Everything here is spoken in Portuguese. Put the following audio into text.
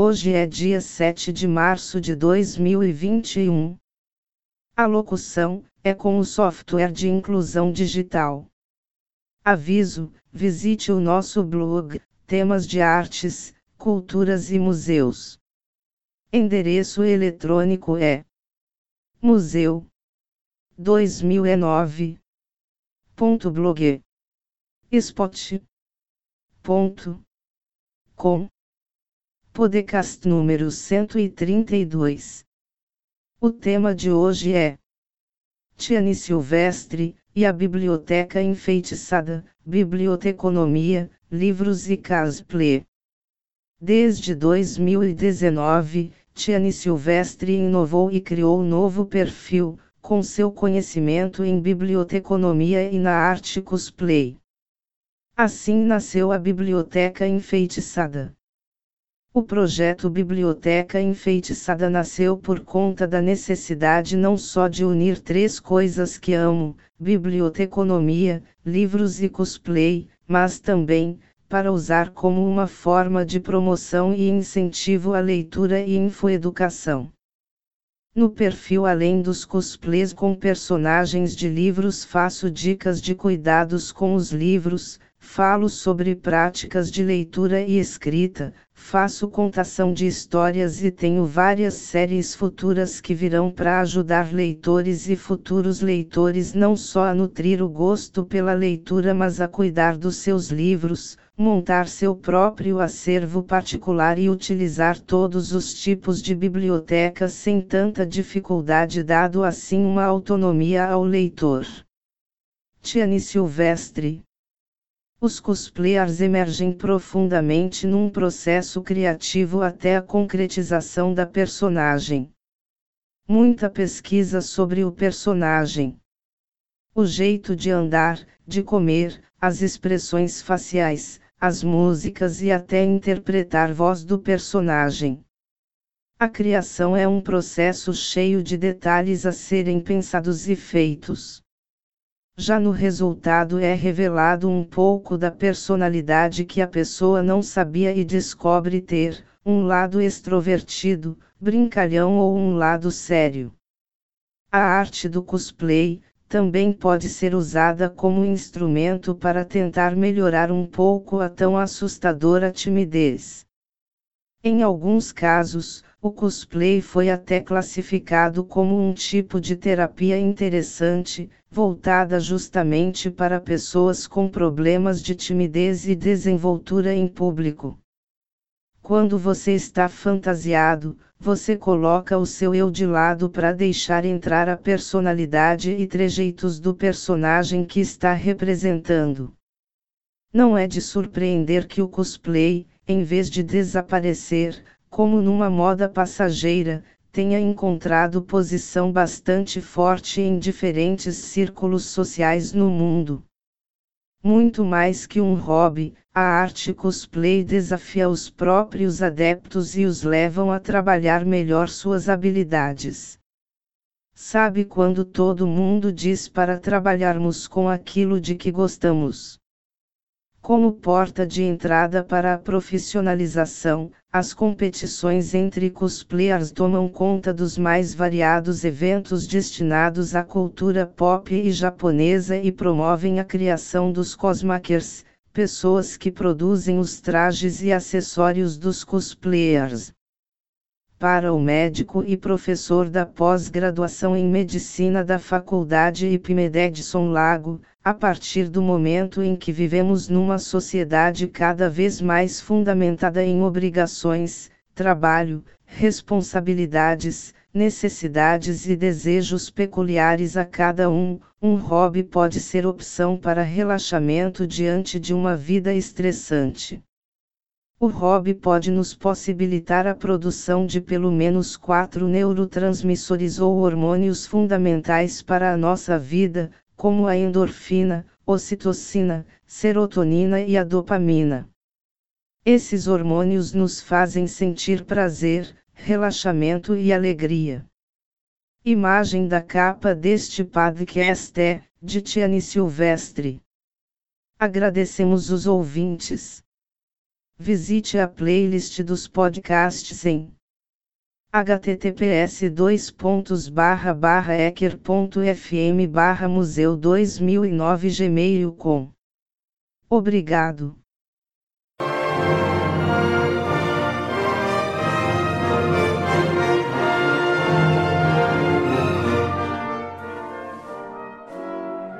Hoje é dia 7 de março de 2021. A locução é com o software de inclusão digital. Aviso: visite o nosso blog, temas de artes, culturas e museus. Endereço eletrônico é museu 2009.blog spot.com Podcast número 132. O tema de hoje é Tiane Silvestre e a Biblioteca Enfeitiçada, Biblioteconomia, Livros e Cosplay. Desde 2019, Tiane Silvestre inovou e criou um novo perfil, com seu conhecimento em biblioteconomia e na arte cosplay. Assim nasceu a Biblioteca Enfeitiçada. O projeto Biblioteca Enfeitiçada nasceu por conta da necessidade não só de unir três coisas que amo: biblioteconomia, livros e cosplay, mas também, para usar como uma forma de promoção e incentivo à leitura e infoeducação. No perfil além dos cosplays com personagens de livros faço dicas de cuidados com os livros, falo sobre práticas de leitura e escrita, faço contação de histórias e tenho várias séries futuras que virão para ajudar leitores e futuros leitores não só a nutrir o gosto pela leitura, mas a cuidar dos seus livros, montar seu próprio acervo particular e utilizar todos os tipos de bibliotecas sem tanta dificuldade, dado assim uma autonomia ao leitor. Tiane Silvestre os cosplayers emergem profundamente num processo criativo até a concretização da personagem. Muita pesquisa sobre o personagem. O jeito de andar, de comer, as expressões faciais, as músicas e até interpretar voz do personagem. A criação é um processo cheio de detalhes a serem pensados e feitos. Já no resultado é revelado um pouco da personalidade que a pessoa não sabia e descobre ter, um lado extrovertido, brincalhão ou um lado sério. A arte do cosplay também pode ser usada como instrumento para tentar melhorar um pouco a tão assustadora timidez. Em alguns casos, o cosplay foi até classificado como um tipo de terapia interessante, voltada justamente para pessoas com problemas de timidez e desenvoltura em público. Quando você está fantasiado, você coloca o seu eu de lado para deixar entrar a personalidade e trejeitos do personagem que está representando. Não é de surpreender que o cosplay, em vez de desaparecer, como numa moda passageira, tenha encontrado posição bastante forte em diferentes círculos sociais no mundo. Muito mais que um hobby, a arte cosplay desafia os próprios adeptos e os levam a trabalhar melhor suas habilidades. Sabe quando todo mundo diz para trabalharmos com aquilo de que gostamos? Como porta de entrada para a profissionalização, as competições entre cosplayers tomam conta dos mais variados eventos destinados à cultura pop e japonesa e promovem a criação dos cosmakers, pessoas que produzem os trajes e acessórios dos cosplayers para o médico e professor da pós-graduação em medicina da Faculdade IPMED Edson Lago, a partir do momento em que vivemos numa sociedade cada vez mais fundamentada em obrigações, trabalho, responsabilidades, necessidades e desejos peculiares a cada um, um hobby pode ser opção para relaxamento diante de uma vida estressante. O hobby pode nos possibilitar a produção de pelo menos quatro neurotransmissores ou hormônios fundamentais para a nossa vida, como a endorfina, ocitocina, serotonina e a dopamina. Esses hormônios nos fazem sentir prazer, relaxamento e alegria. Imagem da capa deste podcast é, de Tiane Silvestre. Agradecemos os ouvintes. Visite a playlist dos podcasts em https ecker.fm museu 2009 gmail.com Obrigado.